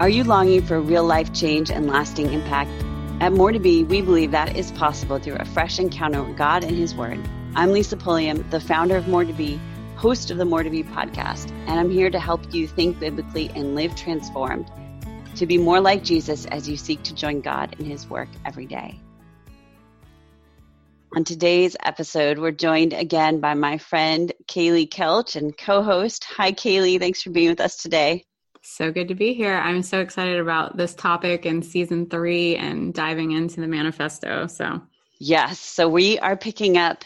Are you longing for real life change and lasting impact? At More to Be, we believe that is possible through a fresh encounter with God and His Word. I'm Lisa Pulliam, the founder of More to Be, host of the More to Be podcast, and I'm here to help you think biblically and live transformed to be more like Jesus as you seek to join God in His work every day. On today's episode, we're joined again by my friend Kaylee Kelch and co host. Hi, Kaylee. Thanks for being with us today. So good to be here. I'm so excited about this topic and season three and diving into the manifesto. So, yes. So, we are picking up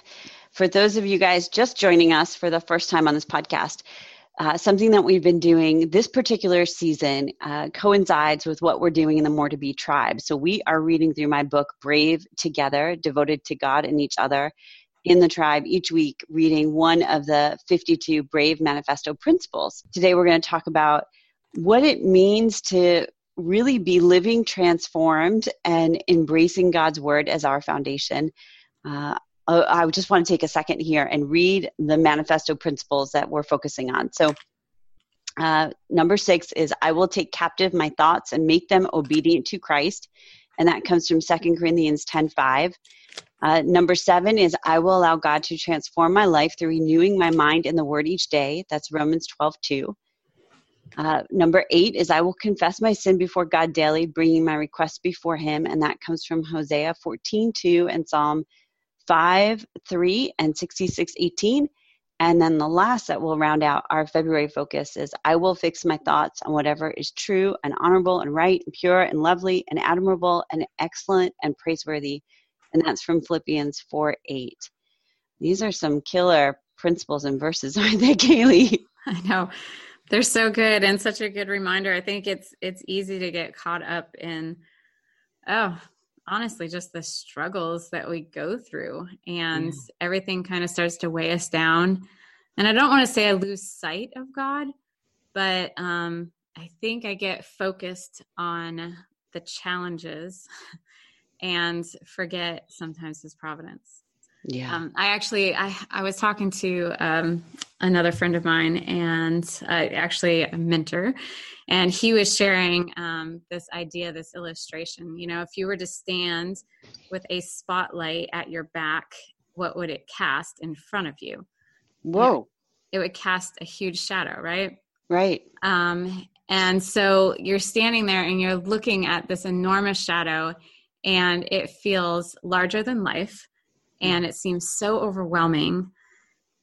for those of you guys just joining us for the first time on this podcast. Uh, something that we've been doing this particular season uh, coincides with what we're doing in the More to Be tribe. So we are reading through my book, Brave Together, devoted to God and each other in the tribe each week, reading one of the 52 Brave Manifesto principles. Today we're going to talk about what it means to really be living transformed and embracing God's word as our foundation. Uh, uh, I just want to take a second here and read the manifesto principles that we're focusing on. So, uh, number six is I will take captive my thoughts and make them obedient to Christ. And that comes from Second Corinthians 10 5. Uh, number seven is I will allow God to transform my life through renewing my mind in the Word each day. That's Romans 12 2. Uh, number eight is I will confess my sin before God daily, bringing my requests before Him. And that comes from Hosea 14 2 and Psalm 5, 3, and 66, 18. And then the last that will round out our February focus is I will fix my thoughts on whatever is true and honorable and right and pure and lovely and admirable and excellent and praiseworthy. And that's from Philippians 4 8. These are some killer principles and verses, aren't they, Kaylee? I know. They're so good and such a good reminder. I think it's it's easy to get caught up in oh, honestly just the struggles that we go through and yeah. everything kind of starts to weigh us down and i don't want to say i lose sight of god but um, i think i get focused on the challenges and forget sometimes his providence yeah. Um, i actually i i was talking to um, another friend of mine and uh, actually a mentor and he was sharing um, this idea this illustration. You know if you were to stand with a spotlight at your back what would it cast in front of you? Whoa. It would cast a huge shadow right? Right. Um, and so you're standing there and you're looking at this enormous shadow and it feels larger than life and it seems so overwhelming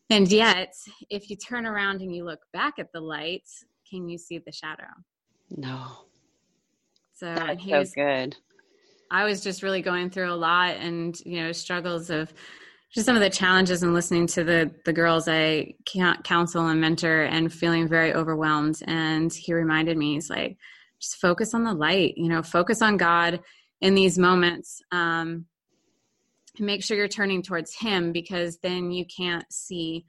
and yet if you turn around and you look back at the light can you see the shadow? No. So that's so was, good. I was just really going through a lot and you know struggles of just some of the challenges and listening to the the girls I can't counsel and mentor and feeling very overwhelmed. And he reminded me, he's like, just focus on the light. You know, focus on God in these moments. Um, make sure you're turning towards Him because then you can't see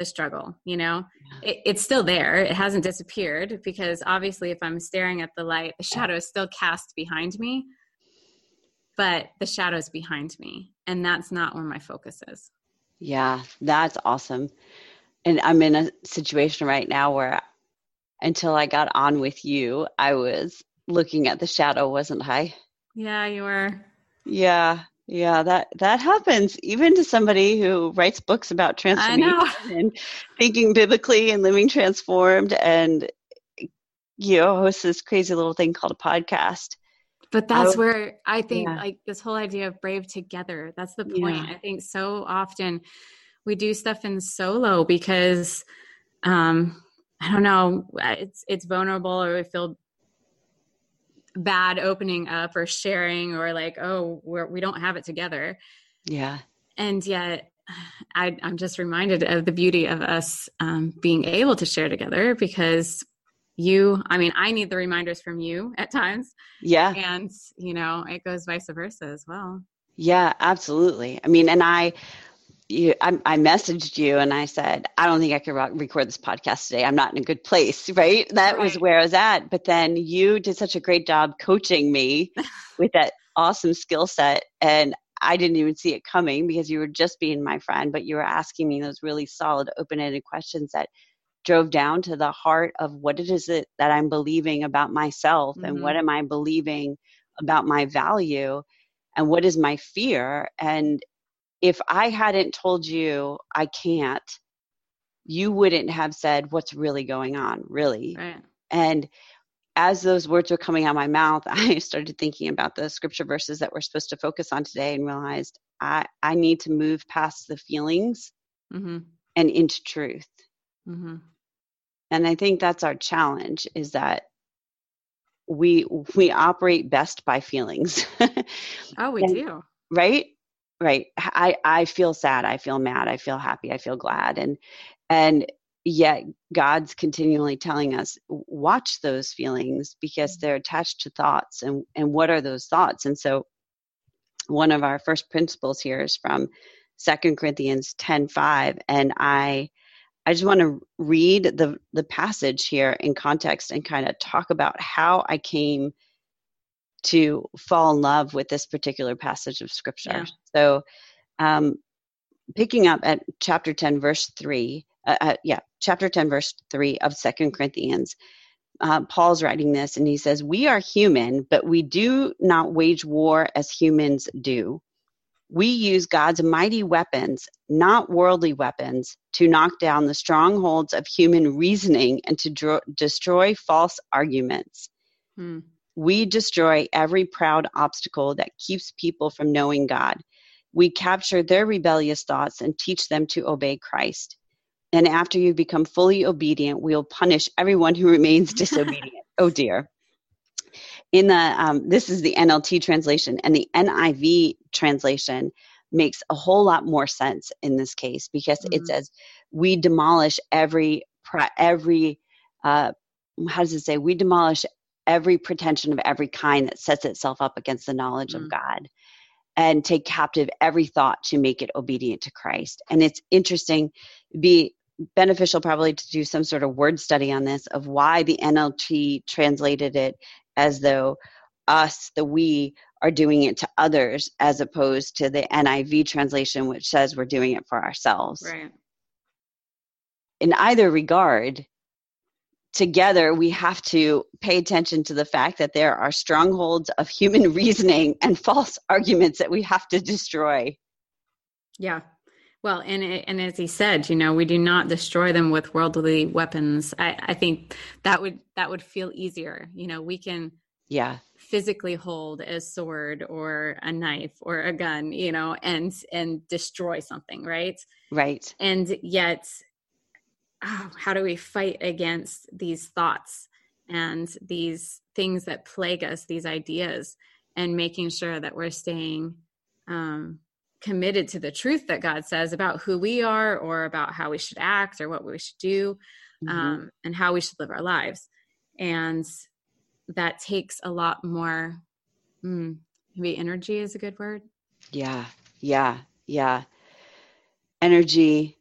the struggle you know? It, it's still there. It hasn't disappeared because obviously if i'm staring at the light the shadow is still cast behind me but the shadow is behind me and that's not where my focus is. Yeah that's awesome. And i'm in a situation right now where until i got on with you i was looking at the shadow wasn't i? Yeah you were. Yeah yeah, that that happens even to somebody who writes books about transformation and thinking biblically and living transformed and you know hosts this crazy little thing called a podcast. But that's where I think yeah. like this whole idea of brave together, that's the point. Yeah. I think so often we do stuff in solo because um I don't know, it's it's vulnerable or we feel bad opening up or sharing or like oh we're, we don't have it together. Yeah. And yet I, am just reminded of the beauty of us um, being able to share together because you i mean i need the reminders from you at times. Yeah. And you know it goes vice versa as well. Yeah absolutely. I mean and i you, I, I, messaged you and I said, I don't think I can record this podcast today. I'm not in a good place, right? That right. was where I was at. But then you did such a great job coaching me with that awesome skill set. And I didn't even see it coming because you were just being my friend, but you were asking me those really solid, open ended questions that drove down to the heart of what it is that, that I'm believing about myself mm-hmm. and what am I believing about my value and what is my fear. And if I hadn't told you I can't, you wouldn't have said what's really going on, really. Right. And as those words were coming out of my mouth, I started thinking about the scripture verses that we're supposed to focus on today and realized I, I need to move past the feelings mm-hmm. and into truth. Mm-hmm. And I think that's our challenge is that we we operate best by feelings. oh, we and, do. Right? Right. I I feel sad, I feel mad, I feel happy, I feel glad and and yet god's continually telling us watch those feelings because mm. they're attached to thoughts and and what are those thoughts and so one of our first principles here is from Second corinthians 10 5 and i i just want to read the the passage here in context and kind of talk about how i came to fall in love with this particular passage of scripture yeah. so um picking up at chapter 10 verse 3 uh, uh, yeah, chapter 10, verse 3 of Second Corinthians. Uh, Paul's writing this and he says, We are human, but we do not wage war as humans do. We use God's mighty weapons, not worldly weapons, to knock down the strongholds of human reasoning and to dro- destroy false arguments. Hmm. We destroy every proud obstacle that keeps people from knowing God. We capture their rebellious thoughts and teach them to obey Christ and after you've become fully obedient, we'll punish everyone who remains disobedient. oh dear. In the um, this is the NLT translation, and the NIV translation makes a whole lot more sense in this case because mm-hmm. it says we demolish every every uh, how does it say we demolish every pretension of every kind that sets itself up against the knowledge mm-hmm. of God and take captive every thought to make it obedient to Christ. And it's interesting be beneficial probably to do some sort of word study on this of why the NLT translated it as though us, the we, are doing it to others as opposed to the NIV translation, which says we're doing it for ourselves. Right. In either regard, together we have to pay attention to the fact that there are strongholds of human reasoning and false arguments that we have to destroy. Yeah, well, and and as he said, you know, we do not destroy them with worldly weapons. I, I think that would that would feel easier. You know, we can yeah physically hold a sword or a knife or a gun, you know, and and destroy something, right? Right. And yet, oh, how do we fight against these thoughts and these things that plague us, these ideas, and making sure that we're staying um, committed to the truth that God says about who we are or about how we should act or what we should do mm-hmm. um, and how we should live our lives. And that takes a lot more, mm, maybe energy is a good word. Yeah, yeah, yeah. Energy,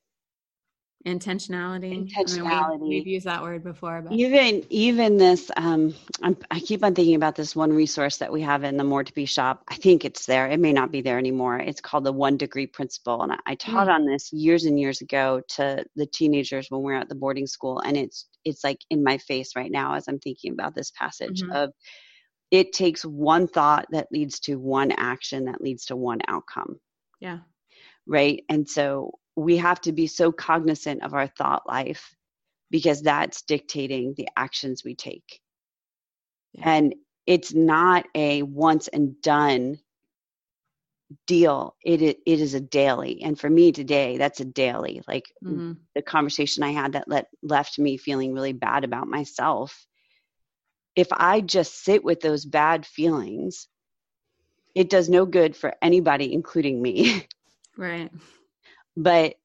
intentionality? Intentionality I mean, we, have used that word before but even even this um I'm, i keep on thinking about this one resource that we have in the more to be shop. I think it's there. It may not be there anymore. It's called the one degree principle and i, I taught mm. on this years and years ago to the teenagers when we are at the boarding school and it's it's like in my face right now as i'm thinking about this passage mm-hmm. of it takes one thought that leads to one action that leads to one outcome. Yeah. Right? And so we have to be so cognizant of our thought life because that's dictating the actions we take. Yeah. And it's not a once and done deal. It, it it is a daily. And for me today, that's a daily. Like mm-hmm. the conversation I had that let left me feeling really bad about myself. If I just sit with those bad feelings, it does no good for anybody, including me. Right. But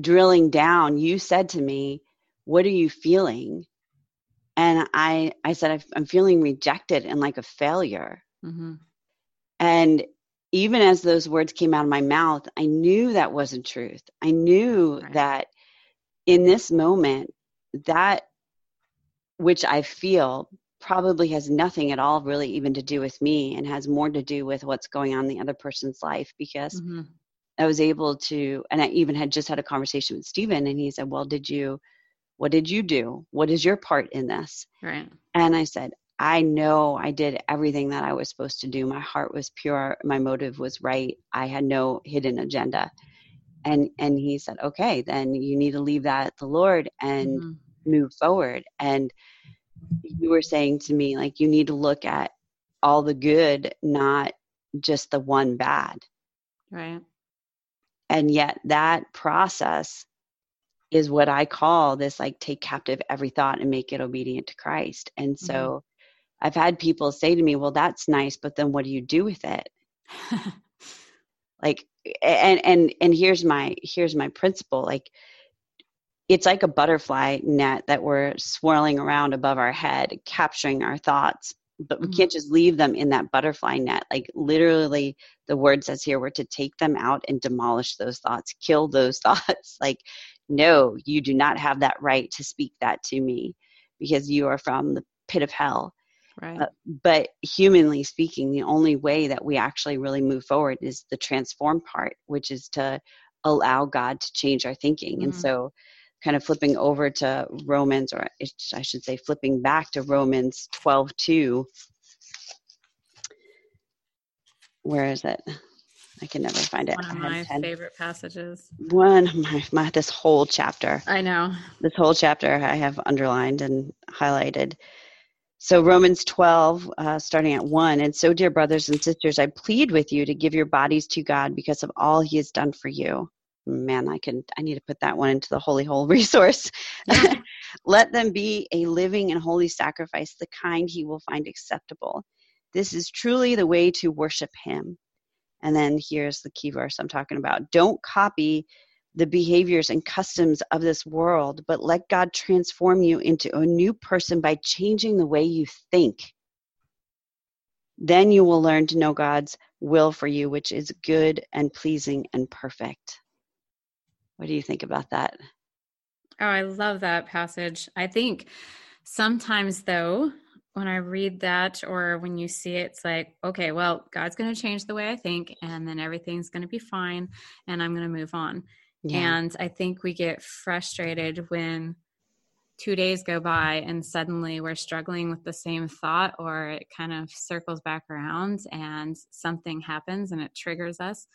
drilling down, you said to me, What are you feeling? And I, I said, I'm feeling rejected and like a failure. Mm-hmm. And even as those words came out of my mouth, I knew that wasn't truth. I knew right. that in this moment, that which I feel probably has nothing at all really even to do with me and has more to do with what's going on in the other person's life because mm-hmm. I was able to, and I even had just had a conversation with Stephen, and he said, "Well, did you, what did you do? What is your part in this? Right. And I said, I know I did everything that I was supposed to do. My heart was pure. My motive was right. I had no hidden agenda. And and he said, okay, then you need to leave that at the Lord and mm-hmm. move forward. And you were saying to me, like, you need to look at all the good, not just the one bad. Right. And yet that process is what I call this like take captive every thought and make it obedient to Christ. And so mm-hmm. I've had people say to me, "Well, that's nice, but then what do you do with it?" like and and and here's my here's my principle like it's like a butterfly net that we're swirling around above our head capturing our thoughts but we mm-hmm. can't just leave them in that butterfly net like literally the word says here we're to take them out and demolish those thoughts kill those thoughts like no you do not have that right to speak that to me because you are from the pit of hell Right. Uh, but humanly speaking, the only way that we actually really move forward is the transform part, which is to allow God to change our thinking. Mm-hmm. And so, kind of flipping over to Romans, or I should say, flipping back to Romans 12 2. Where is it? I can never find it. One of my 10. favorite passages. One of my, my this whole chapter. I know. This whole chapter I have underlined and highlighted. So, Romans 12, uh, starting at 1. And so, dear brothers and sisters, I plead with you to give your bodies to God because of all he has done for you. Man, I can I need to put that one into the holy hole resource. Let them be a living and holy sacrifice, the kind he will find acceptable. This is truly the way to worship him. And then here's the key verse I'm talking about. Don't copy the behaviors and customs of this world, but let God transform you into a new person by changing the way you think. Then you will learn to know God's will for you, which is good and pleasing and perfect. What do you think about that? Oh, I love that passage. I think sometimes, though, when I read that or when you see it, it's like, okay, well, God's going to change the way I think, and then everything's going to be fine, and I'm going to move on. Yeah. And I think we get frustrated when two days go by and suddenly we're struggling with the same thought or it kind of circles back around and something happens and it triggers us.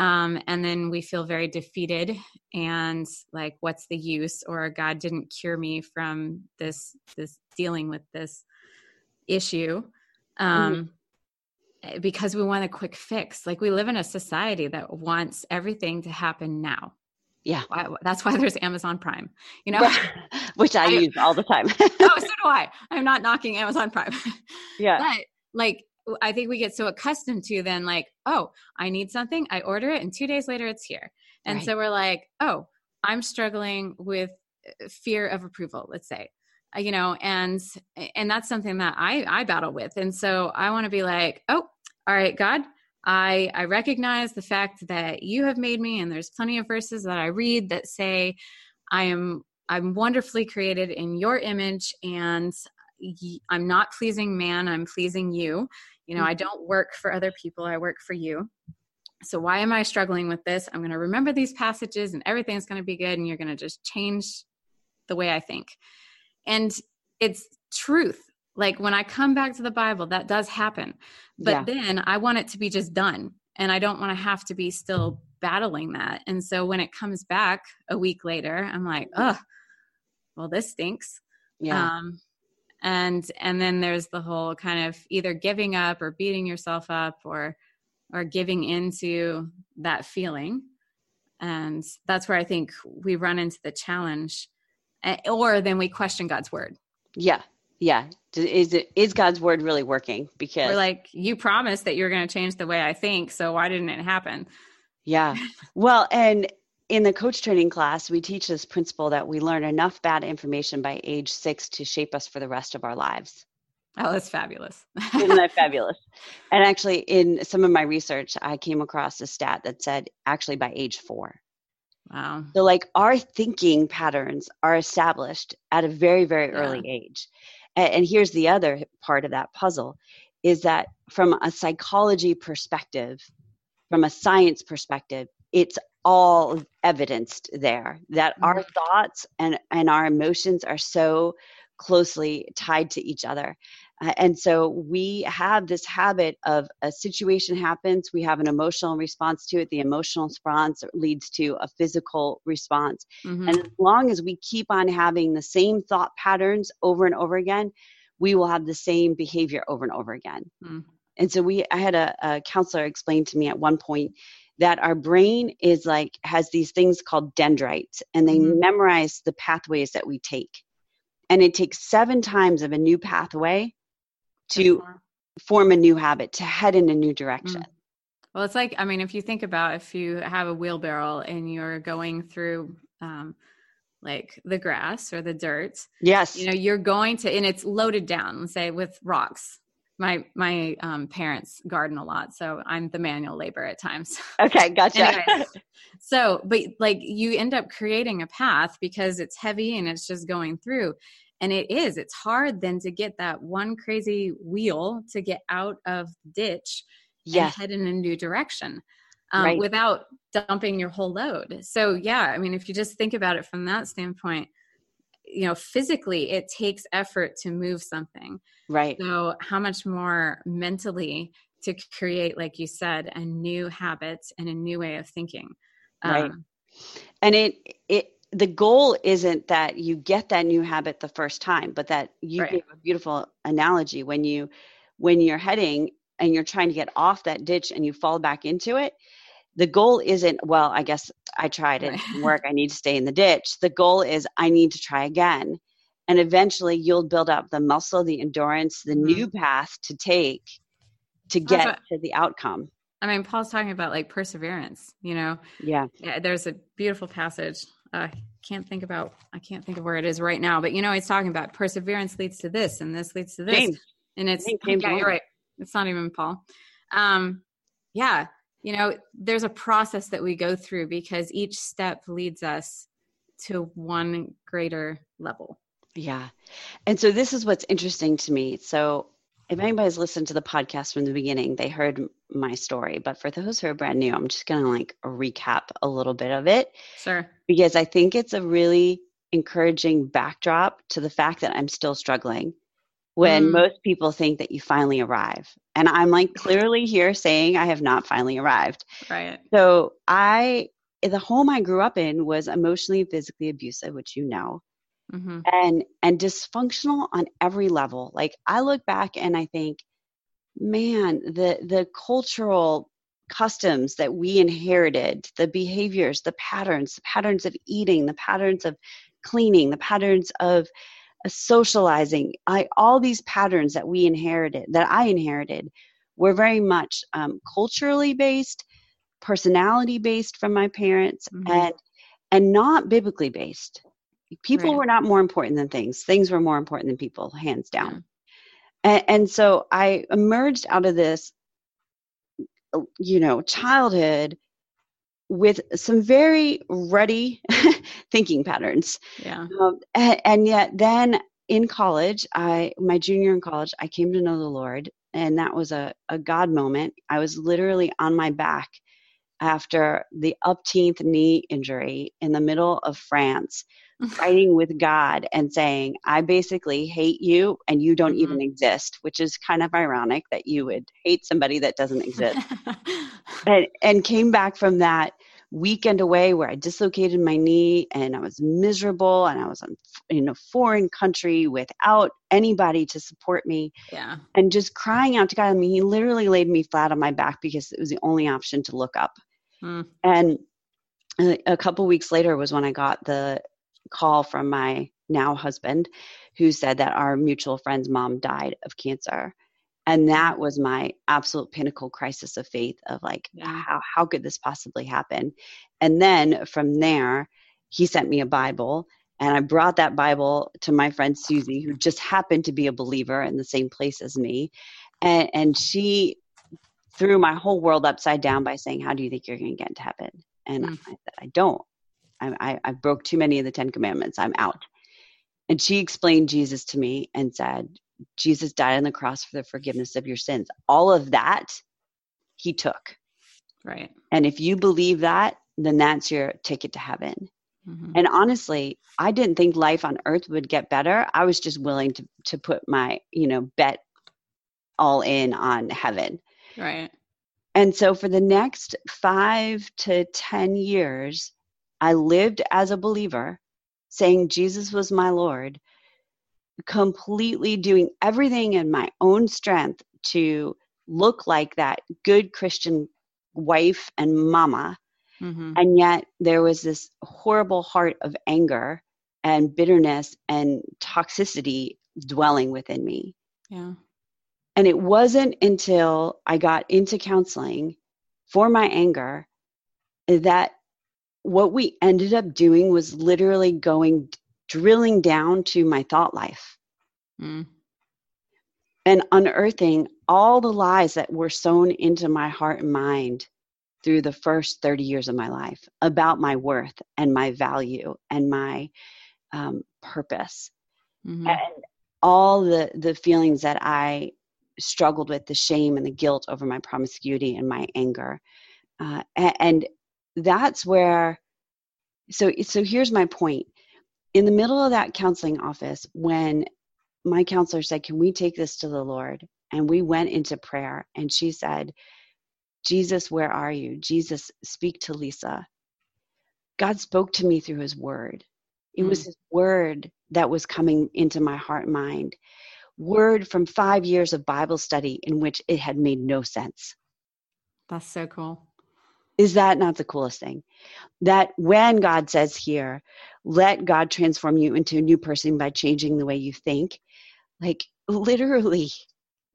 Um, and then we feel very defeated and like what's the use or god didn't cure me from this this dealing with this issue um, mm-hmm. Eh, because we want a quick fix. Like we live in a society that wants everything to happen now. Yeah. That's why there's Amazon Prime, you know, which I, I use all the time. oh, so do I. I'm not knocking Amazon Prime. yeah. But like, I think we get so accustomed to then, like, oh, I need something, I order it, and two days later it's here. And right. so we're like, oh, I'm struggling with eh, fear of approval, let's say uh, you know and and that's something that i i battle with and so i want to be like oh all right god i i recognize the fact that you have made me and there's plenty of verses that i read that say i am i'm wonderfully created in your image and i'm not pleasing man i'm pleasing you. You know i don't work for other people i work for you. So why am i struggling with this? I'm going to remember these passages and everything's going to be good and you're going to just change the way i think. And it's truth. Like when i come back to the bible that does happen. But yeah. then i want it to be just done and i don't want to have to be still battling that. And so when it comes back a week later i'm like oh well this stinks. Yeah. Um, and and then there's the whole kind of either giving up or beating yourself up or or giving into that feeling and that's where i think we run into the challenge Eh, or then we question God's word. Yeah. Yeah. Is it is God's word really working? Because we're like, you promised that you're going to change the way I think, so why didn't it happen? Yeah. Well, and in the coach training class, we teach this principle that we learn enough bad information by age six to shape us for the rest of our lives. Oh, that's fabulous. Isn't that fabulous? And actually, in some of my research, I came across a stat that said actually by age four. Wow. So, like, our thinking patterns are established at a very, very yeah. early age. And, and here's the other part of that puzzle is that from a psychology perspective, from a science perspective, it's all evidenced there that mm-hmm. our thoughts and and our emotions are so closely tied to each other uh, and so we have this habit of a situation happens, we have an emotional response to it. The emotional response leads to a physical response. Mm-hmm. And as long as we keep on having the same thought patterns over and over again, we will have the same behavior over and over again. Mm. And so we I had a, a counselor explain to me at one point that our brain is like has these things called dendrites and they mm-hmm. memorize the pathways that we take. And it takes seven times of a new pathway to form a new habit, to head in a new direction. Mm. Well, it's like, I mean, if you think about if you have a wheelbarrow and you're going through um, like the grass or the dirt, yes, you know, you're going to, and it's loaded down, say with rocks. My my um, parents garden a lot, so I'm the manual labor at times. Okay, gotcha. so, but like you end up creating a path because it's heavy and it's just going through and it is it's hard then to get that one crazy wheel to get out of the ditch yes. and head in a new direction um, right. without dumping your whole load so yeah i mean if you just think about it from that standpoint you know physically it takes effort to move something right. So how much more mentally to create like you said a new habit and a new way of thinking? Right. Um, and it it the goal isn't that you get that new habit the first time but that you right. gave a beautiful analogy. When you when you're heading and you're trying to get off that ditch and you fall back into it the goal isn't well i guess i tried it. Right. work. I need to stay in the ditch. The goal is i need to try again and eventually you'll build up the muscle the endurance the mm-hmm. new path to take to get what, to the outcome i mean paul's talking about like perseverance you know yeah. yeah there's a beautiful passage I uh, can't think about I can't think of where it is right now, but you know, he's talking about perseverance leads to this and this leads to this. James. And it's James yeah, you're right. It's not even Paul. Um yeah, you know, there's a process that we go through because each step leads us to one greater level. Yeah. And so this is what's interesting to me. So if anybody's listened to the podcast from the beginning, they heard my story. But for those who are brand new, I'm just going to like recap a little bit of it. Sure. Because I think it's a really encouraging backdrop to the fact that I'm still struggling when mm. most people think that you finally arrive. And I'm like clearly here saying I have not finally arrived. Right. So I, the home I grew up in was emotionally and physically abusive, which you know mm-hmm. and and dysfunctional on every level like i look back and i think man the the cultural customs that we inherited the behaviors the patterns the patterns of eating the patterns of cleaning the patterns of uh, socializing I, all these patterns that we inherited that i inherited were very much um, culturally based personality based from my parents mm-hmm. and and not biblically based people right. were not more important than things. Things were more important than people hands down. Yeah. and, and so i emerged out of this you know childhood with some very ruddy thinking patterns. Yeah. Um, and, and yet then in college i my junior in college i came to know the lord and that was a, a god moment. I was literally on my back after the upteenth knee injury in the middle of france fighting with God and saying, I basically hate you and you don't mm-hmm. even exist, which is kind of ironic that you would hate somebody that doesn't exist. and, and came back from that weekend away where I dislocated my knee and I was miserable and I was in a foreign country without anybody to support me. Yeah. And just crying out to God. I mean, he literally laid me flat on my back because it was the only option to look up. Mm. And a couple weeks later was when I got the call from my now husband who said that our mutual friend's mom died of cancer. And that was my absolute pinnacle crisis of faith of like yeah. how how could this possibly happen? And then from there he sent me a bible and i brought that bible to my friend susie who just happened to be a believer in the same place as me. And and she threw my whole world upside down by saying how do you think you're going to get into heaven? And mm. I, I don't I, I, I broke too many of the Ten Commandments. I'm out. And she explained Jesus to me and said, Jesus died on the cross for the forgiveness of your sins. All of that he took. Right. And if you believe that, then that's your ticket to heaven. Mm-hmm. And honestly, I didn't think life on earth would get better. I was just willing to to put my, you know, bet all in on heaven. Right. And so for the next 5 to 10 years, I lived as a believer, saying Jesus was my Lord, completely doing everything in my own strength to look like that good Christian wife and mama. Mm-hmm. And yet there was this horrible heart of anger and bitterness and toxicity dwelling within me. Yeah. And it wasn't until I got into counseling for my anger that what we ended up doing was literally going drilling down to my thought life mm. and unearthing all the lies that were sown into my heart and mind through the first 30 years of my life about my worth and my value and my um, purpose mm-hmm. and all the the feelings that i struggled with the shame and the guilt over my promiscuity and my anger uh, and, and that's where so so here's my point. In the middle of that counseling office when my counselor said can we take this to the lord? and we went into prayer and she said jesus where are you? Jesus speak to lisa. God spoke to me through his word. It mm. was his word that was coming into my heart and mind. Word from five years of bible study in which it had made no sense. That's so cool is that not the coolest thing? That when God says here, let God transform you into a new person by changing the way you think, like literally,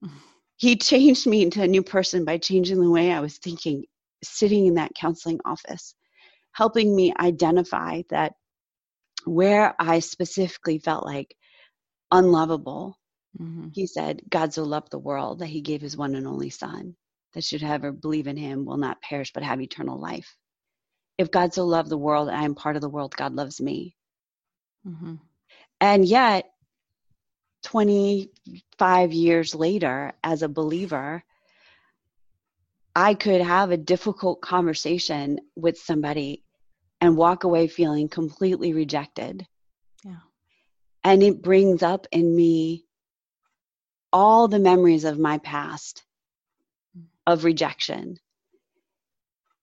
He changed me into a new person by changing the way I was thinking, sitting in that counseling office, helping me identify that where I specifically felt like unlovable, mm-hmm. He said, God so loved the world that He gave His one and only Son that should ever believe in him will not perish but have eternal life. If God so loved the world and I am part of the world, God loves me. Mm-hmm. And yet, 25 years later, as a believer, I could have a difficult conversation with somebody and walk away feeling completely rejected. Yeah. And it brings up in me all the memories of my past of rejection.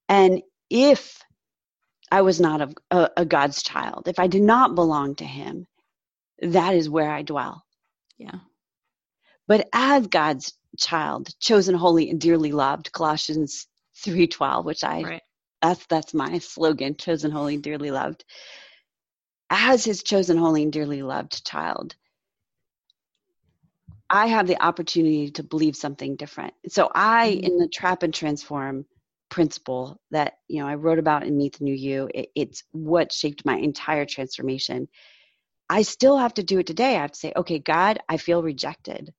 And if I was not a, a, a, God's child, if I did not belong to Him, that is where I dwell. Yeah. But as God's child, chosen, holy, and dearly loved, Colossians three twelve, which I right. that's that's my slogan: chosen, holy, and dearly loved. As His chosen, holy, and dearly loved child, I have the opportunity to believe something different. So I, mm-hmm. in the trap and transform principle that you know I wrote about in Meet the New You, it, it's what shaped my entire transformation. I still have to do it today. I have to say, okay, God, I feel rejected.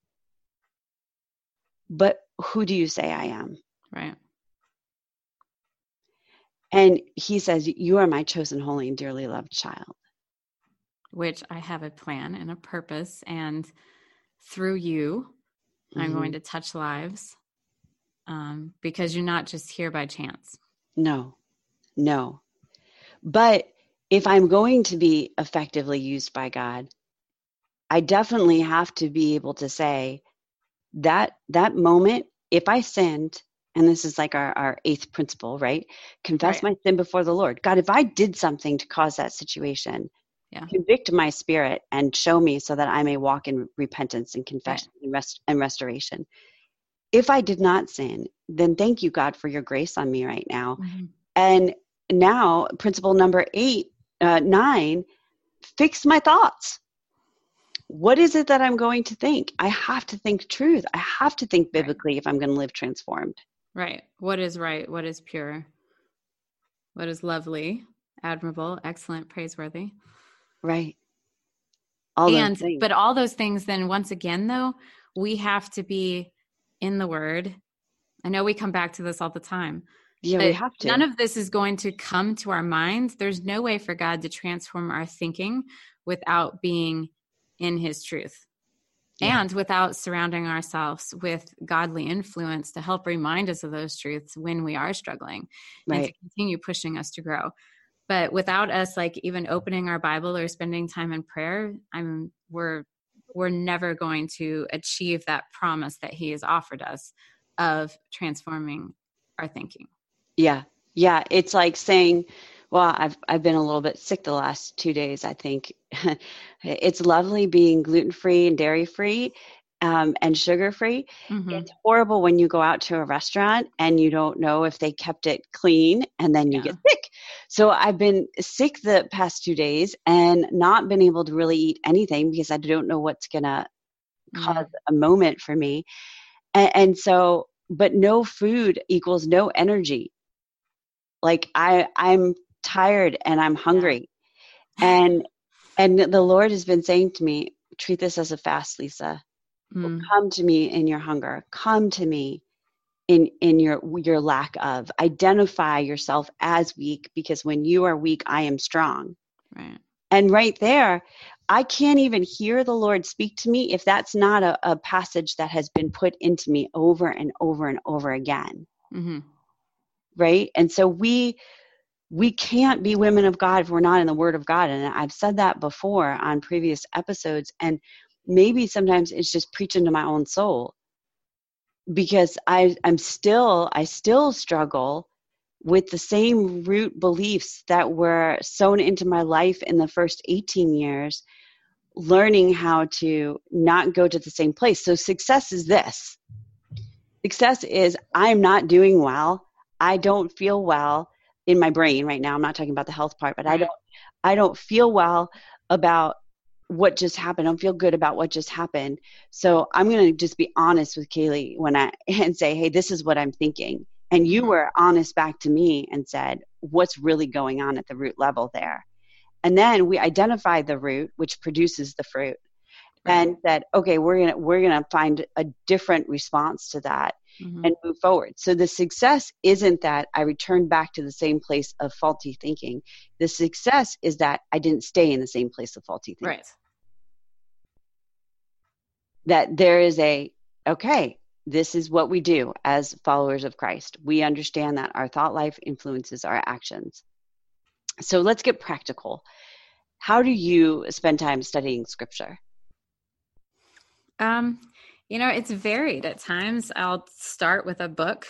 But who do you say I am? Right. And he says, You are my chosen, holy, and dearly loved child. Which I have a plan and a purpose and through you, mm-hmm. I'm going mm-hmm. to touch lives um, because you're not just here by chance. No, no. But if I'm going to be effectively used by God, I definitely have to be able to say that that moment, if I sinned, and this is like our, our eighth principle, right? Confess right. my sin before the Lord. God, if I did something to cause that situation, yeah. convict my spirit and show me so that I may walk in repentance and confession right. and, rest- and restoration. If I did not sin, then thank you, God, for your grace on me right now. Mm-hmm. And now, principle number eight, uh, nine, fix my thoughts. What is it that I'm going to think? I have to think truth. I have to think biblically right. if I'm going to live transformed. Right. What is right? What is pure? What is lovely, admirable, excellent, praiseworthy? Right. All and but all those things then once again though, we have to be in the word. I know we come back to this all the time. Yeah, we have to. None of this is going to come to our minds. There's no way for God to transform our thinking without being in his truth. and without surrounding ourselves with godly influence to help remind us of those truths when we are struggling right. and to continue pushing us to grow but without us like even opening our bible or spending time in prayer i'm we're we're never going to achieve that promise that he has offered us of transforming our thinking. Yeah. Yeah. It's like saying well i've i've been a little bit sick the last 2 days i think. It's lovely being gluten free and dairy free um, and sugar free. Mm-hmm. It's horrible when you go out to a restaurant and you don't know if they kept it clean and then you yeah. get sick. So I've been sick the past two days and not been able to really eat anything because I don't know what's going to cause mm-hmm. a moment for me. And, and so, but no food equals no energy. Like I, I'm tired and I'm hungry. Yeah. And and the Lord has been saying to me, treat this as a fast, Lisa. Mm. Come to me in your hunger. Come to me in in your your lack of. Identify yourself as weak because when you are weak, I am strong. Right. And right there, I can't even hear the Lord speak to me if that's not a, a passage that has been put into me over and over and over again. Mm-hmm. Right. And so we we can't be women of God if we're not in the Word of God. And I've said that before on previous episodes. And maybe sometimes it's just preaching to my own soul because I, I'm still, I still struggle with the same root beliefs that were sown into my life in the first 18 years, learning how to not go to the same place. So, success is this. Success is I'm not doing well, I don't feel well in my brain right now. I'm not talking about the health part but i don't i don't feel well about what just happened. I don't feel good about what just happened. So i'm going to just be honest with kaylee when i and say hey this is what i'm thinking. And you mm-hmm. were honest back to me and said what's really going on at the root level there? And then we identified the root which produces the fruit and said okay we're going to we're going to find a different response to that mm-hmm. and move forward. So the success isn't that I returned back to the same place of faulty thinking. The success is that I didn't stay in the same place of faulty thinking. Right. That there is a, okay, this is what we do as followers of Christ. We understand that our thought life influences our actions. So let's get practical. How do you spend time studying scripture? Um, you know, it's varied at times. I'll start with a book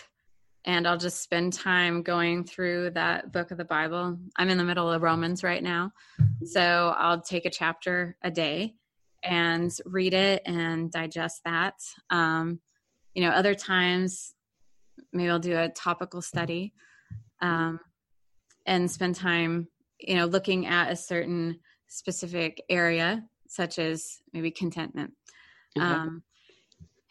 and I'll just spend time going through that book of the Bible. I'm in the middle of Romans right now. So I'll take a chapter a day and read it and digest that. Um, you know, other times, maybe I'll do a topical study um, and spend time, you know, looking at a certain specific area, such as maybe contentment. Um,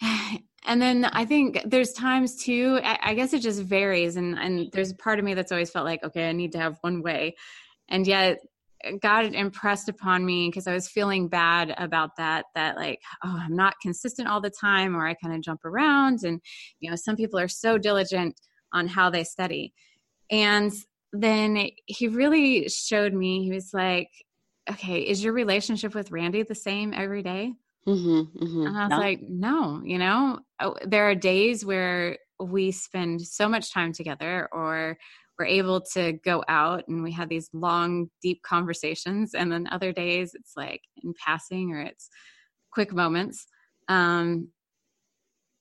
and then I think there's times too, I, I, guess it just varies. And, and there's a part of me that's always felt like, okay, I need to have one way. And yet God impressed upon me because I was feeling bad about that, that like, oh, I'm not consistent all the time, or I kind of jump around. And, you know, some people are so diligent on how they study. And then he really showed me, he was like, okay, is your relationship with Randy the same every day? Mm-hmm, mm-hmm. And I was no. like, no, you know, oh, there are days where we spend so much time together or we're able to go out and we have these long, deep conversations. And then other days it's like in passing or it's quick moments. Um,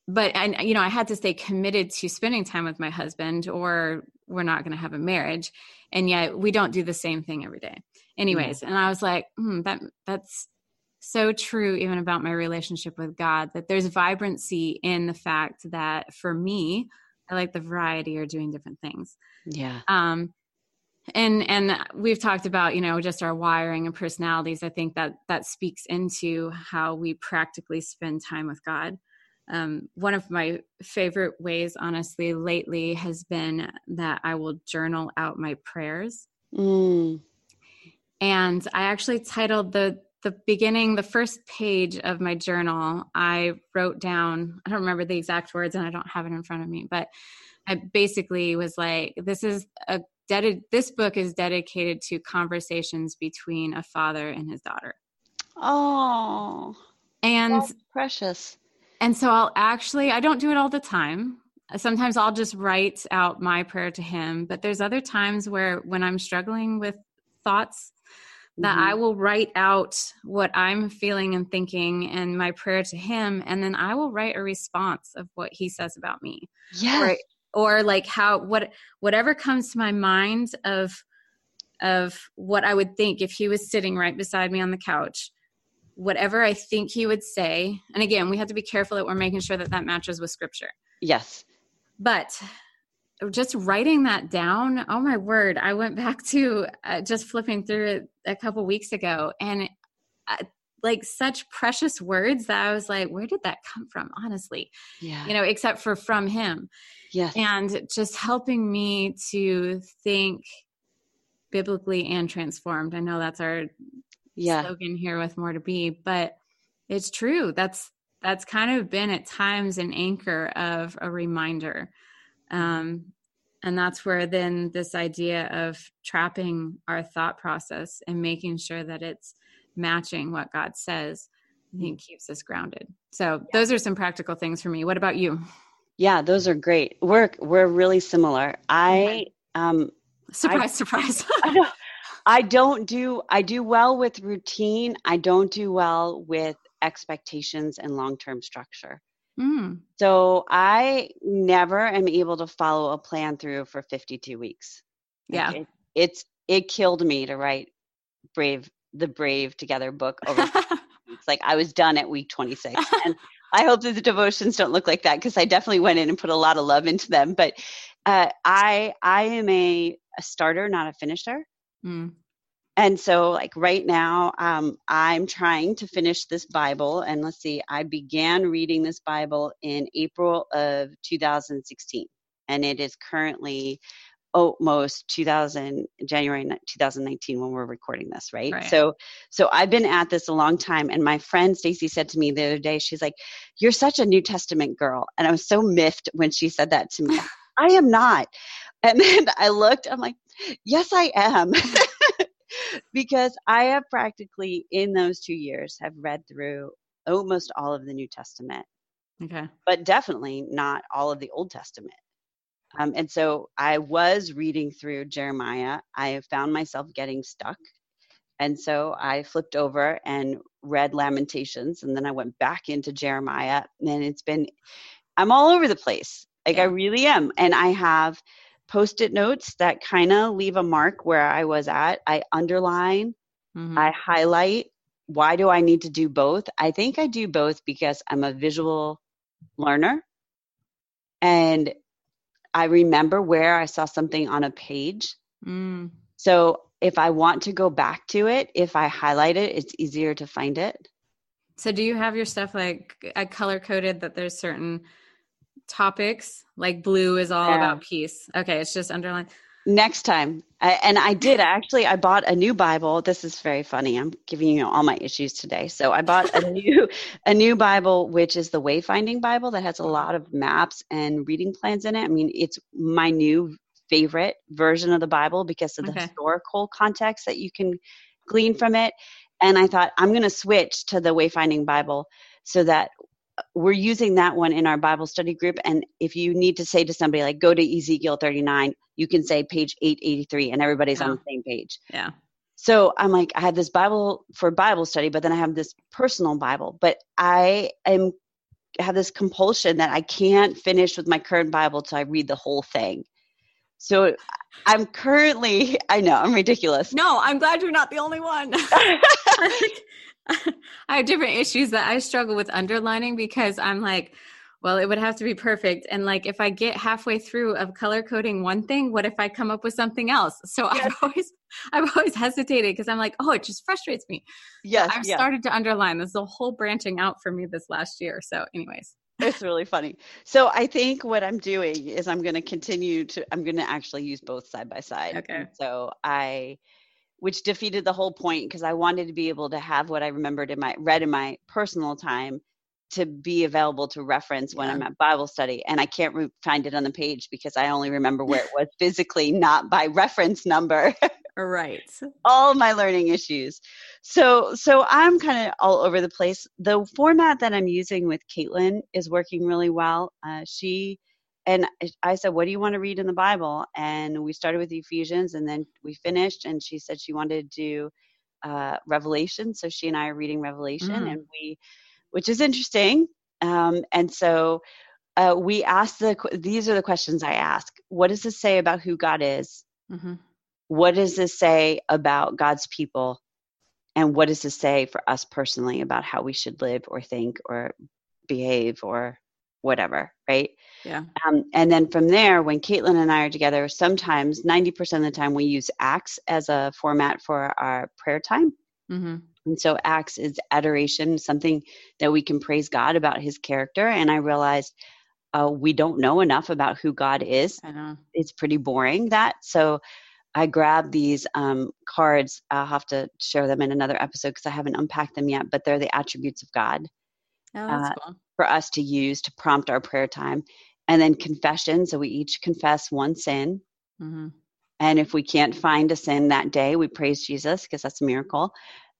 but and you know i had to stay committed to spending time with my husband or we're not going to have a marriage and yet we don't do the same thing every day anyways mm-hmm. and i was like hmm, that that's so true even about my relationship with God that there's vibrancy in the fact that for me I like the variety or doing different things. Yeah. Um and and we've talked about you know just our wiring and personalities i think that that speaks into how we practically spend time with god um, one of my favorite ways honestly lately has been that i will journal out my prayers mm. and i actually titled the the beginning, the first page of my journal, I wrote down, I don't remember the exact words and I don't have it in front of me, but I basically was like, this is a dedicated, this book is dedicated to conversations between a father and his daughter. Oh. And precious. And so I'll actually, I don't do it all the time. Sometimes I'll just write out my prayer to him, but there's other times where when I'm struggling with thoughts that mm-hmm. I will write out what I'm feeling and thinking and my prayer to him and then I will write a response of what he says about me. Yeah. Or, or like how what whatever comes to my mind of of what I would think if he was sitting right beside me on the couch whatever I think he would say. And again, we have to be careful that we're making sure that that matches with scripture. Yes. But just writing that down, oh my word, I went back to uh, just flipping through it a couple weeks ago and uh, like such precious words that I was like, where did that come from? Honestly, yeah, you know, except for from him. Yes. And just helping me to think biblically and transformed. I know that's our yeah. slogan here with more to be, but it's true. That's that's kind of been at times an anchor of a reminder. Um, and that's where then this idea of trapping our thought process and making sure that it's matching what God says, I think keeps us grounded. So yeah. those are some practical things for me. What about you? Yeah, those are great. We're we're really similar. I um surprise, I, surprise. I know. I don't do I do well with routine. I don't do well with expectations and long-term structure. Mm. So I never am able to follow a plan through for 52 weeks. Yeah. It, it's it killed me to write Brave the Brave Together book over It's like I was done at week 26. and I hope that the devotions don't look like that because I definitely went in and put a lot of love into them. But uh, I I am a, a starter, not a finisher. Mm. And so, like right now, um, I'm trying to finish this Bible. And let's see, I began reading this Bible in April of 2016, and it is currently almost 2000 January 2019 when we're recording this, right? right? So, so I've been at this a long time. And my friend Stacy said to me the other day, she's like, "You're such a New Testament girl," and I was so miffed when she said that to me. I am not. And then I looked, I'm like, yes, I am. because I have practically, in those two years, have read through almost all of the New Testament. Okay. But definitely not all of the Old Testament. Um, and so I was reading through Jeremiah. I found myself getting stuck. And so I flipped over and read Lamentations. And then I went back into Jeremiah. And it's been, I'm all over the place. Like yeah. I really am. And I have post-it notes that kind of leave a mark where I was at. I underline, mm-hmm. I highlight. Why do I need to do both? I think I do both because I'm a visual learner. And I remember where I saw something on a page. Mm. So if I want to go back to it, if I highlight it, it's easier to find it. So do you have your stuff like I color coded that there's certain topics like blue is all yeah. about peace. Okay it's just underlined next time. I, and i did actually i bought a new bible. This is very funny. I'm giving you all my issues today. So i bought a new a new bible which is the wayfinding bible that has a lot of maps and reading plans in it. I mean it's my new favorite version of the bible because of the okay. historical context that you can glean from it. And i thought i'm going to switch to the wayfinding bible so that we're using that one in our Bible study group. And if you need to say to somebody, like, go to Ezekiel 39, you can say page 883, and everybody's yeah. on the same page. Yeah. So I'm like, I had this Bible for Bible study, but then I have this personal Bible. But I am have this compulsion that I can't finish with my current Bible till I read the whole thing. So I'm currently, I know I'm ridiculous. No, I'm glad you're not the only one. I have different issues that I struggle with underlining because I'm like, well, it would have to be perfect. And like, if I get halfway through of color coding one thing, what if I come up with something else? So yes. I've always, I've always hesitated because I'm like, oh, it just frustrates me. Yes, so I've yes. started to underline. This is a whole branching out for me this last year. So, anyways, it's really funny. So I think what I'm doing is I'm going to continue to. I'm going to actually use both side by side. Okay. so I which defeated the whole point because I wanted to be able to have what I remembered in my read in my personal time to be available to reference when I'm at Bible study. And I can't re- find it on the page because I only remember where it was physically, not by reference number. right. All my learning issues. so so I'm kind of all over the place. The format that I'm using with Caitlin is working really well. Uh, she and I said, "What do you want to read in the Bible?" And we started with Ephesians, and then we finished. And she said she wanted to do uh, Revelation, so she and I are reading Revelation, mm. and we, which is interesting. Um, and so uh, we asked the these are the questions I ask. What does this say about who God is? Mm-hmm. What does this say about God's people? And what does this say for us personally about how we should live or think or behave or whatever, right? Yeah. Um, and then from there, when Caitlin and I are together, sometimes 90% of the time we use Acts as a format for our prayer time. Mm-hmm. And so Acts is adoration, something that we can praise God about his character. And I realized uh, we don't know enough about who God is. I know. It's pretty boring that. So I grabbed these um, cards. I'll have to share them in another episode because I haven't unpacked them yet, but they're the attributes of God oh, uh, cool. For us to use to prompt our prayer time. And then confession. So we each confess one sin. Mm-hmm. And if we can't find a sin that day, we praise Jesus because that's a miracle.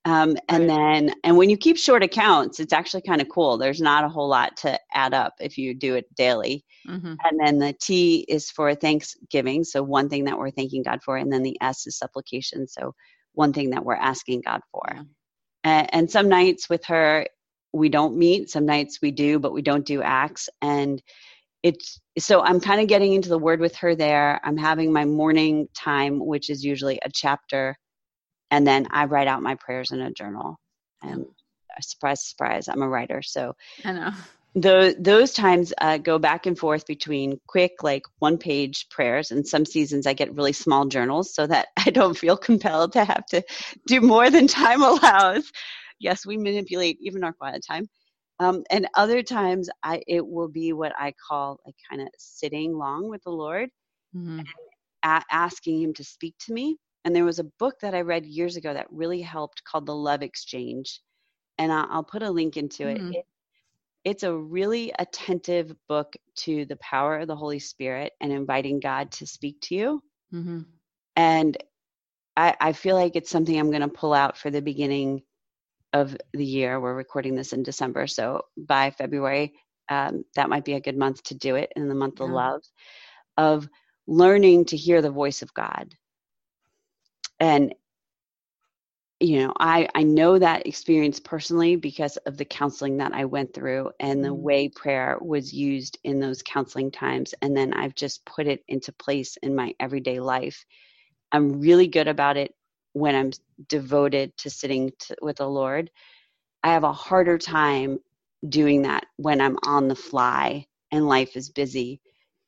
Um, and right. then, and when you keep short accounts, it's actually kind of cool. There's not a whole lot to add up if you do it daily. Mm-hmm. And then the T is for thanksgiving. So one thing that we're thanking God for. And then the S is supplication. So one thing that we're asking God for. Yeah. And, and some nights with her, we don't meet. Some nights we do, but we don't do acts. And it's so I'm kind of getting into the word with her there. I'm having my morning time, which is usually a chapter and then I write out my prayers in a journal. And surprise, surprise, I'm a writer, so I know. Those those times uh, go back and forth between quick, like one page prayers, and some seasons I get really small journals so that I don't feel compelled to have to do more than time allows. Yes, we manipulate even our quiet time. Um, and other times I it will be what I call like kind of sitting long with the Lord, mm-hmm. and a- asking Him to speak to me and there was a book that I read years ago that really helped called The Love Exchange. And I'll, I'll put a link into it. Mm-hmm. it. It's a really attentive book to the power of the Holy Spirit and inviting God to speak to you. Mm-hmm. And I, I feel like it's something I'm going to pull out for the beginning of the year. We're recording this in December. So by February, um, that might be a good month to do it in the month yeah. of love, of learning to hear the voice of God and you know i i know that experience personally because of the counseling that i went through and the mm-hmm. way prayer was used in those counseling times and then i've just put it into place in my everyday life i'm really good about it when i'm devoted to sitting to, with the lord i have a harder time doing that when i'm on the fly and life is busy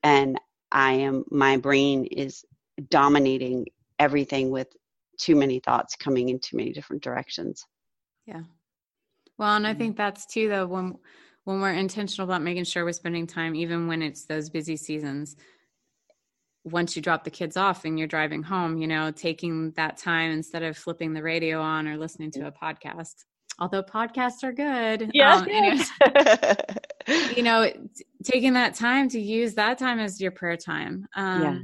and i am my brain is dominating everything with too many thoughts coming in too many different directions. Yeah. Well, and I mm-hmm. think that's too though when when we're intentional about making sure we're spending time even when it's those busy seasons once you drop the kids off and you're driving home, you know, taking that time instead of flipping the radio on or listening to a podcast. Although podcasts are good. Yeah. Um, you know, taking that time to use that time as your prayer time. Um, yeah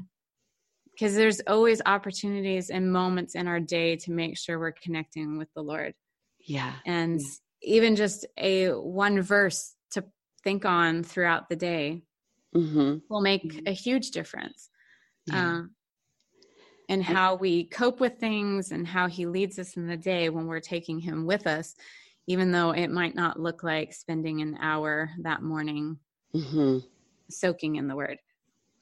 because there's always opportunities and moments in our day to make sure we're connecting with the Lord. Yeah. And yeah. even just a one verse to think on throughout the day mm-hmm. will make mm-hmm. a huge difference. Yeah. Um, and how we cope with things and how he leads us in the day when we're taking him with us, even though it might not look like spending an hour that morning mm-hmm. soaking in the word.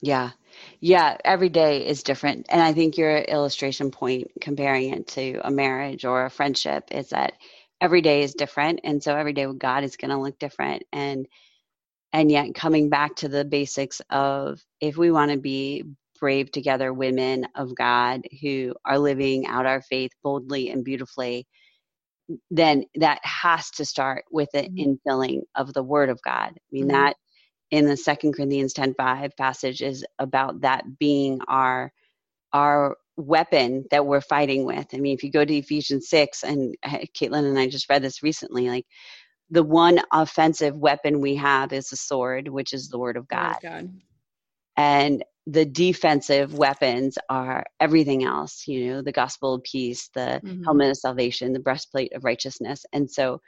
Yeah. Yeah. Every day is different. And I think your illustration point, comparing it to a marriage or a friendship, is that every day is different. And so every day with God is going to look different. And, and yet coming back to the basics of if we want to be brave together women of God who are living out our faith boldly and beautifully, then that has to start with the mm-hmm. infilling of the word of God. I mean, mm-hmm. that in the second corinthians 10 5 passage is about that being our our weapon that we're fighting with i mean if you go to ephesians 6 and caitlin and i just read this recently like the one offensive weapon we have is the sword which is the word of god, god. and the defensive weapons are everything else you know the gospel of peace the mm-hmm. helmet of salvation the breastplate of righteousness and so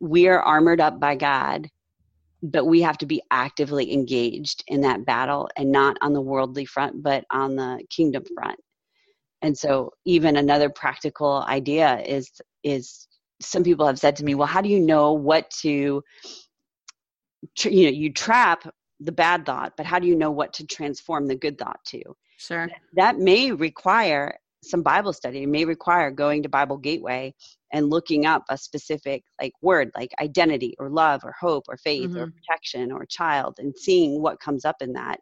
we are armored up by god but we have to be actively engaged in that battle and not on the worldly front but on the kingdom front and so even another practical idea is is some people have said to me well how do you know what to you know you trap the bad thought but how do you know what to transform the good thought to? Sure. That may require some bible study it may require going to bible gateway and looking up a specific like word like identity or love or hope or faith mm-hmm. or protection or child and seeing what comes up in that.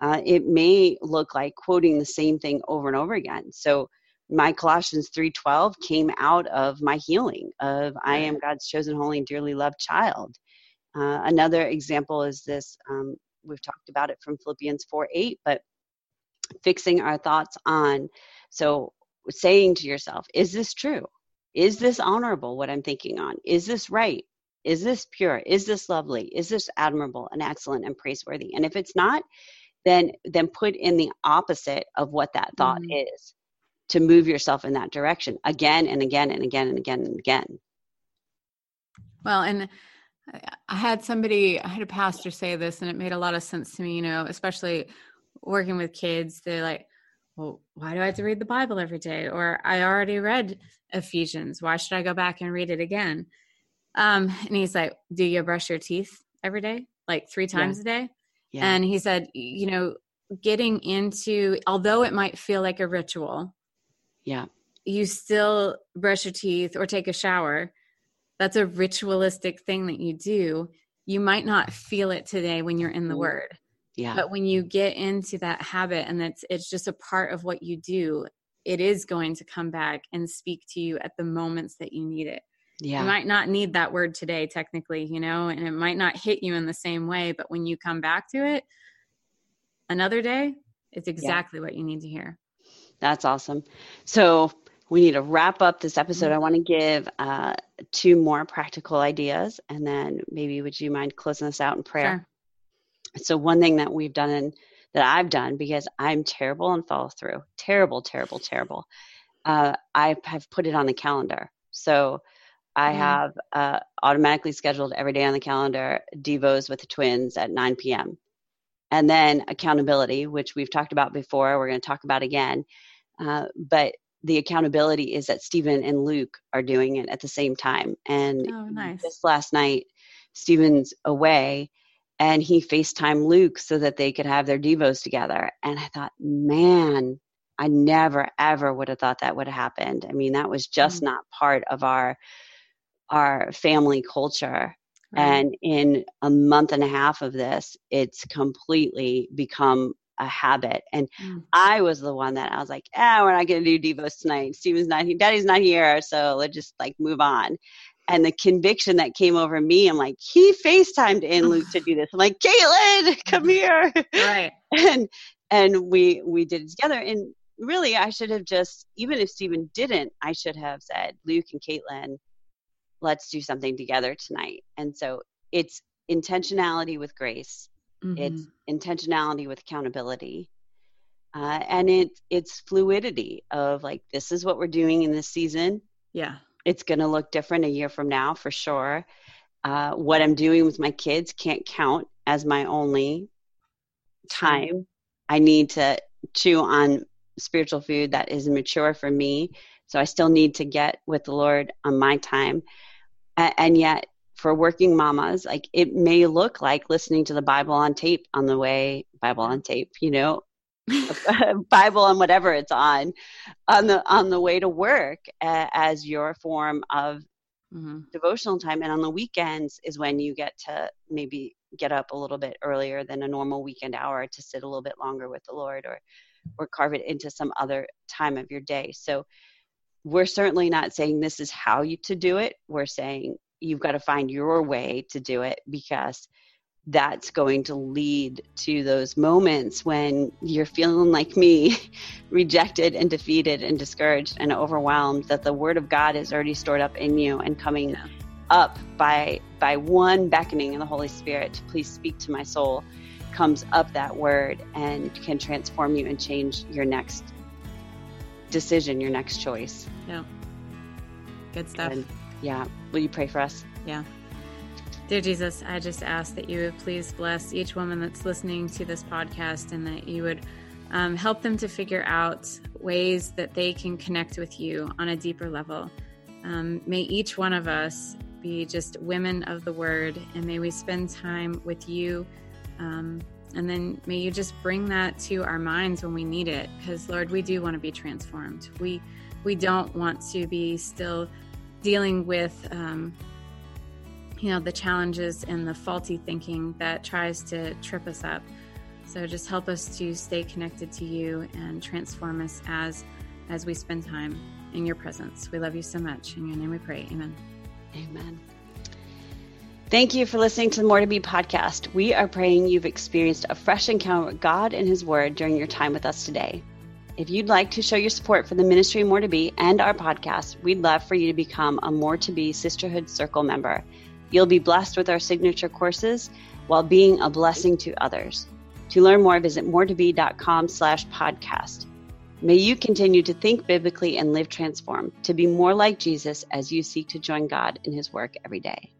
Uh, it may look like quoting the same thing over and over again. So my colossians 3.12 came out of my healing of i am god's chosen holy and dearly loved child uh, another example is this um, we've talked about it from philippians 4 8 but fixing our thoughts on so saying to yourself is this true? Is this honorable what i'm thinking on? Is this right? Is this pure? Is this lovely? Is this admirable and excellent and praiseworthy? And if it's not then then put in the opposite of what that thought mm. is to move yourself in that direction again and again and again and again and again. Well and I had somebody, I had a pastor say this, and it made a lot of sense to me, you know, especially working with kids. They're like, well, why do I have to read the Bible every day? Or I already read Ephesians. Why should I go back and read it again? Um, and he's like, do you brush your teeth every day? Like three times yeah. a day? Yeah. And he said, you know, getting into, although it might feel like a ritual. Yeah. You still brush your teeth or take a shower that's a ritualistic thing that you do you might not feel it today when you're in the mm-hmm. word. Yeah. But when you get into that habit and it's it's just a part of what you do it is going to come back and speak to you at the moments that you need it. Yeah. you might not need that word today technically you know and it might not hit you in the same way but when you come back to it another day it's exactly yeah. what you need to hear. That's awesome. So we need to wrap up this episode. Mm-hmm. I want to give uh, two more practical ideas, and then maybe would you mind closing us out in prayer? Sure. So, one thing that we've done and that I've done because I'm terrible and follow through, terrible, terrible, terrible. Uh, I have put it on the calendar. So, I mm-hmm. have uh, automatically scheduled every day on the calendar Devos with the twins at 9 p.m. And then accountability, which we've talked about before, we're going to talk about again. Uh, but the accountability is that Stephen and Luke are doing it at the same time. And oh, nice. just last night, Stephen's away and he FaceTime Luke so that they could have their Devos together. And I thought, man, I never ever would have thought that would have happened. I mean, that was just mm-hmm. not part of our our family culture. Right. And in a month and a half of this, it's completely become a habit. And mm. I was the one that I was like, ah, we're not going to do Devos tonight. Stephen's not here. Daddy's not here. So let's just like move on. And the conviction that came over me, I'm like, he FaceTimed in Luke to do this. I'm like, Caitlin, come here. Right. and and we we did it together. And really I should have just, even if Stephen didn't, I should have said, Luke and Caitlin, let's do something together tonight. And so it's intentionality with grace Mm-hmm. It's intentionality with accountability. Uh, and it it's fluidity of like this is what we're doing in this season. Yeah. It's going to look different a year from now for sure. Uh, what I'm doing with my kids can't count as my only time. I need to chew on spiritual food that is mature for me. So I still need to get with the Lord on my time. and yet for working mamas, like it may look like listening to the Bible on tape on the way, Bible on tape, you know, Bible on whatever it's on, on the on the way to work uh, as your form of mm-hmm. devotional time. And on the weekends is when you get to maybe get up a little bit earlier than a normal weekend hour to sit a little bit longer with the Lord, or or carve it into some other time of your day. So we're certainly not saying this is how you to do it. We're saying you've got to find your way to do it because that's going to lead to those moments when you're feeling like me, rejected and defeated and discouraged and overwhelmed, that the word of God is already stored up in you and coming up by by one beckoning of the Holy Spirit to please speak to my soul. comes up that word and can transform you and change your next decision, your next choice. Yeah. Good stuff. And, yeah. Will you pray for us? Yeah. Dear Jesus, I just ask that you would please bless each woman that's listening to this podcast and that you would um, help them to figure out ways that they can connect with you on a deeper level. Um, may each one of us be just women of the word, and may we spend time with you. Um, and then may you just bring that to our minds when we need it, because Lord, we do want to be transformed. We we don't want to be still dealing with um, you know the challenges and the faulty thinking that tries to trip us up. So just help us to stay connected to you and transform us as as we spend time in your presence. We love you so much. In your name we pray. Amen. Amen. Thank you for listening to the More to Be podcast. We are praying you've experienced a fresh encounter with God and His Word during your time with us today. If you'd like to show your support for the ministry More to Be and our podcast, we'd love for you to become a More to Be Sisterhood Circle member. You'll be blessed with our signature courses while being a blessing to others. To learn more, visit moretobe.com slash podcast. May you continue to think biblically and live transformed, to be more like Jesus as you seek to join God in his work every day.